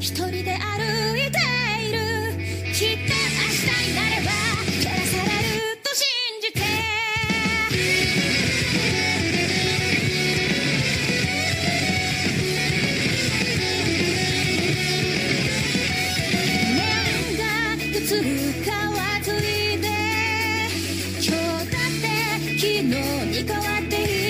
一人で歩いている。きっと明日になれば照らされると信じて。がる川釣りで今日って昨日に変わっている。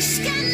しかない。